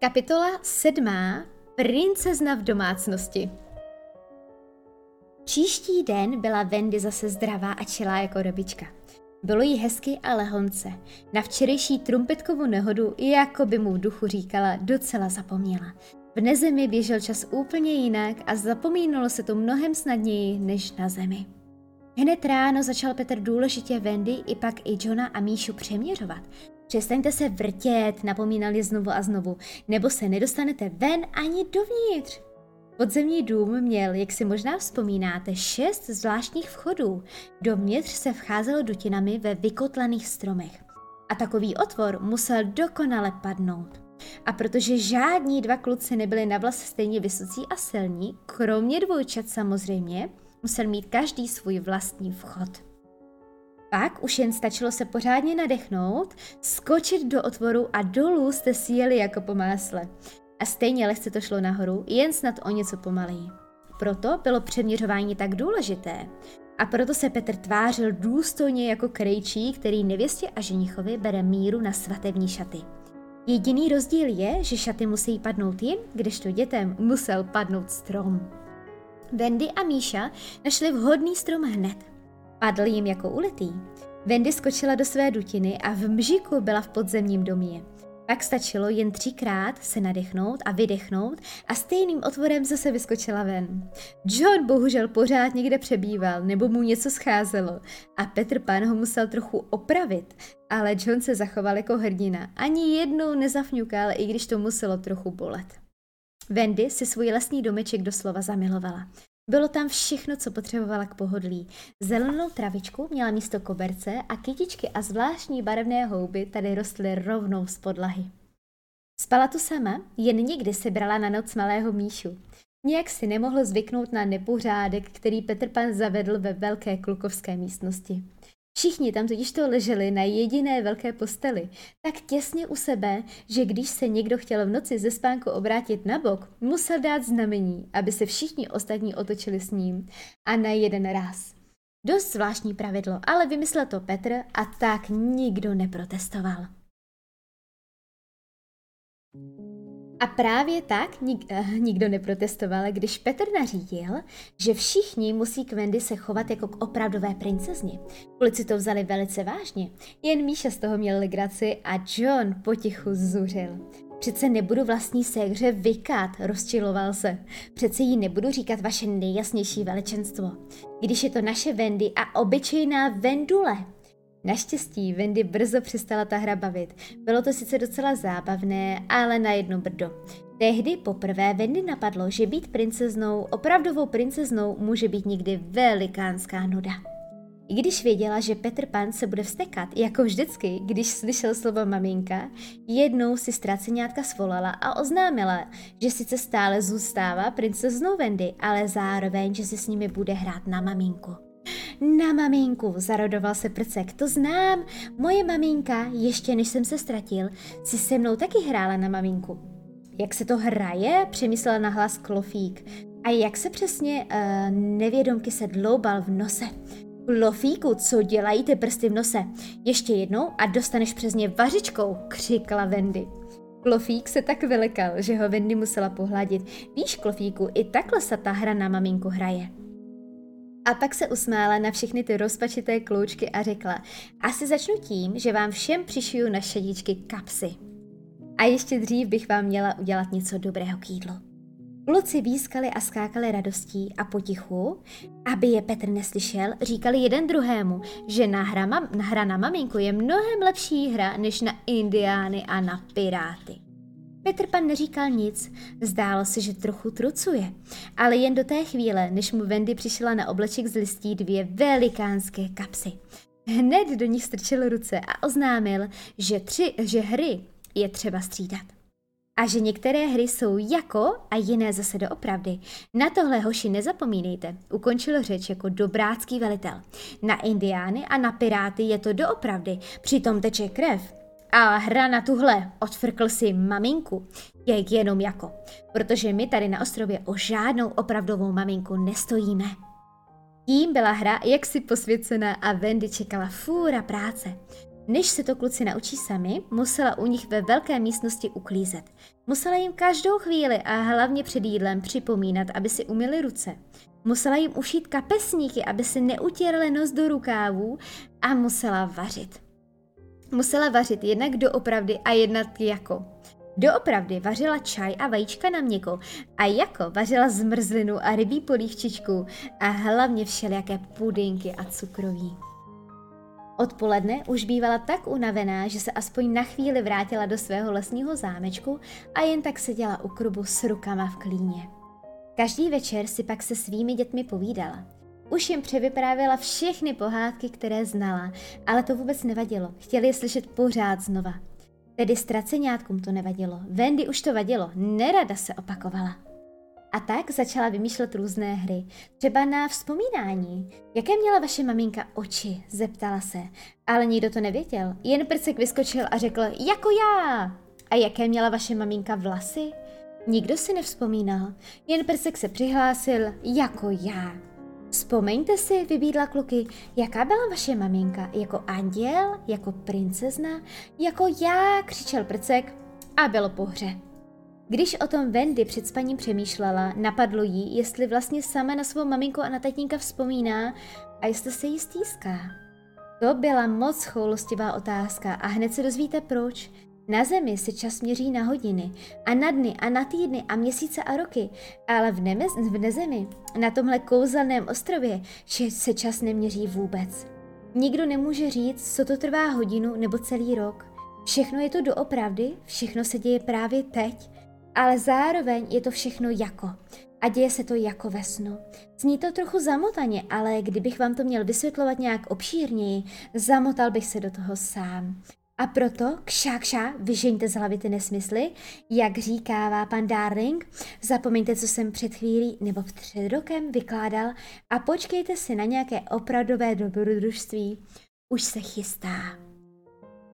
Kapitola sedmá. Princezna v domácnosti. Příští den byla Wendy zase zdravá a čelá jako robička. Bylo jí hezky a lehonce. Na včerejší trumpetkovou nehodu, jako by mu v duchu říkala, docela zapomněla. V nezemi běžel čas úplně jinak a zapomínalo se to mnohem snadněji než na zemi. Hned ráno začal Petr důležitě Wendy i pak i Johna a Míšu přeměřovat. Přestaňte se vrtět, napomínali znovu a znovu, nebo se nedostanete ven ani dovnitř. Podzemní dům měl, jak si možná vzpomínáte, šest zvláštních vchodů. Dovnitř se vcházelo dutinami ve vykotlaných stromech. A takový otvor musel dokonale padnout. A protože žádní dva kluci nebyli na vlas stejně vysocí a silní, kromě dvojčat samozřejmě, musel mít každý svůj vlastní vchod. Pak už jen stačilo se pořádně nadechnout, skočit do otvoru a dolů jste si jeli jako po másle. A stejně lehce to šlo nahoru, jen snad o něco pomaleji. Proto bylo přeměřování tak důležité. A proto se Petr tvářil důstojně jako krejčí, který nevěstě a ženichovi bere míru na svatební šaty. Jediný rozdíl je, že šaty musí padnout jim, kdežto dětem musel padnout strom. Wendy a Míša našli vhodný strom hned. Padl jim jako ulitý. Wendy skočila do své dutiny a v mžiku byla v podzemním domě. Pak stačilo jen třikrát se nadechnout a vydechnout a stejným otvorem zase vyskočila ven. John bohužel pořád někde přebýval nebo mu něco scházelo a Petr Pan ho musel trochu opravit, ale John se zachoval jako hrdina. Ani jednou nezafňukal, i když to muselo trochu bolet. Wendy si svůj lesní domeček doslova zamilovala. Bylo tam všechno, co potřebovala k pohodlí. Zelenou travičku měla místo koberce a kytičky a zvláštní barevné houby tady rostly rovnou z podlahy. Spala tu sama, jen někdy si brala na noc malého Míšu. Nějak si nemohl zvyknout na nepořádek, který Petr Pan zavedl ve velké klukovské místnosti. Všichni tam totiž to leželi na jediné velké posteli, tak těsně u sebe, že když se někdo chtěl v noci ze spánku obrátit na bok, musel dát znamení, aby se všichni ostatní otočili s ním. A na jeden raz. Dost zvláštní pravidlo, ale vymyslel to Petr a tak nikdo neprotestoval. A právě tak nik, eh, nikdo neprotestoval, když Petr nařídil, že všichni musí k Wendy se chovat jako k opravdové princezně. Kluci to vzali velice vážně, jen Míša z toho měl legraci a John potichu zuřil. Přece nebudu vlastní séhře vykat, rozčiloval se. Přece jí nebudu říkat vaše nejjasnější veličenstvo. Když je to naše Wendy a obyčejná Vendule, Naštěstí Wendy brzo přestala ta hra bavit. Bylo to sice docela zábavné, ale na jedno brdo. Tehdy poprvé Wendy napadlo, že být princeznou, opravdovou princeznou, může být někdy velikánská nuda. I když věděla, že Petr Pan se bude vstekat, jako vždycky, když slyšel slovo maminka, jednou si ztraceňátka svolala a oznámila, že sice stále zůstává princeznou Wendy, ale zároveň, že si s nimi bude hrát na maminku. Na maminku, zarodoval se prcek, to znám. Moje maminka, ještě než jsem se ztratil, si se mnou taky hrála na maminku. Jak se to hraje? Přemyslela na hlas Klofík. A jak se přesně uh, nevědomky se dloubal v nose. Klofíku, co dělají ty prsty v nose? Ještě jednou a dostaneš přes ně vařičkou, křikla Wendy. Klofík se tak vylekal, že ho Wendy musela pohladit. Víš, Klofíku, i takhle se ta hra na maminku hraje. A pak se usmála na všechny ty rozpačité kloučky a řekla, asi začnu tím, že vám všem přišiju na šedičky kapsy. A ještě dřív bych vám měla udělat něco dobrého k jídlu. Kluci výskali a skákali radostí a potichu, aby je Petr neslyšel, říkali jeden druhému, že na hra, mam, na hra na maminku je mnohem lepší hra než na indiány a na piráty. Petr pan neříkal nic, zdálo se, že trochu trucuje, ale jen do té chvíle, než mu Wendy přišla na obleček z listí dvě velikánské kapsy. Hned do nich strčil ruce a oznámil, že, tři, že hry je třeba střídat. A že některé hry jsou jako a jiné zase doopravdy. Na tohle hoši nezapomínejte, ukončil řeč jako dobrácký velitel. Na indiány a na piráty je to doopravdy, přitom teče krev a hra na tuhle, odfrkl si maminku, je jenom jako, protože my tady na ostrově o žádnou opravdovou maminku nestojíme. Tím byla hra jaksi posvěcená a Wendy čekala fůra práce. Než se to kluci naučí sami, musela u nich ve velké místnosti uklízet. Musela jim každou chvíli a hlavně před jídlem připomínat, aby si umyli ruce. Musela jim ušít kapesníky, aby si neutírali nos do rukávů a musela vařit. Musela vařit jednak doopravdy a jednak jako. Doopravdy vařila čaj a vajíčka na měko a jako vařila zmrzlinu a rybí polívčičku a hlavně všelijaké pudinky a cukroví. Odpoledne už bývala tak unavená, že se aspoň na chvíli vrátila do svého lesního zámečku a jen tak seděla u krubu s rukama v klíně. Každý večer si pak se svými dětmi povídala. Už jim převyprávěla všechny pohádky, které znala, ale to vůbec nevadilo. Chtěli je slyšet pořád znova. Tedy ztraceňátkům to nevadilo. Wendy už to vadilo. Nerada se opakovala. A tak začala vymýšlet různé hry. Třeba na vzpomínání. Jaké měla vaše maminka oči? Zeptala se. Ale nikdo to nevěděl. Jen prcek vyskočil a řekl, jako já. A jaké měla vaše maminka vlasy? Nikdo si nevzpomínal. Jen prsek se přihlásil, jako já. Vzpomeňte si, vybídla kluky, jaká byla vaše maminka? Jako anděl? Jako princezna? Jako já, křičel prcek a bylo po hře. Když o tom Wendy před spaním přemýšlela, napadlo jí, jestli vlastně sama na svou maminku a na tatínka vzpomíná a jestli se jí stýská. To byla moc choulostivá otázka a hned se dozvíte proč. Na zemi se čas měří na hodiny a na dny a na týdny a měsíce a roky, ale v, nemez, v nezemi, na tomhle kouzelném ostrově, se čas neměří vůbec. Nikdo nemůže říct, co to trvá hodinu nebo celý rok. Všechno je to doopravdy, všechno se děje právě teď, ale zároveň je to všechno jako. A děje se to jako ve snu. Zní to trochu zamotaně, ale kdybych vám to měl vysvětlovat nějak obšírněji, zamotal bych se do toho sám. A proto, kša, kša, vyžeňte z hlavy ty nesmysly, jak říkává pan Darling, zapomeňte, co jsem před chvílí nebo před rokem vykládal a počkejte si na nějaké opravdové dobrodružství. Už se chystá.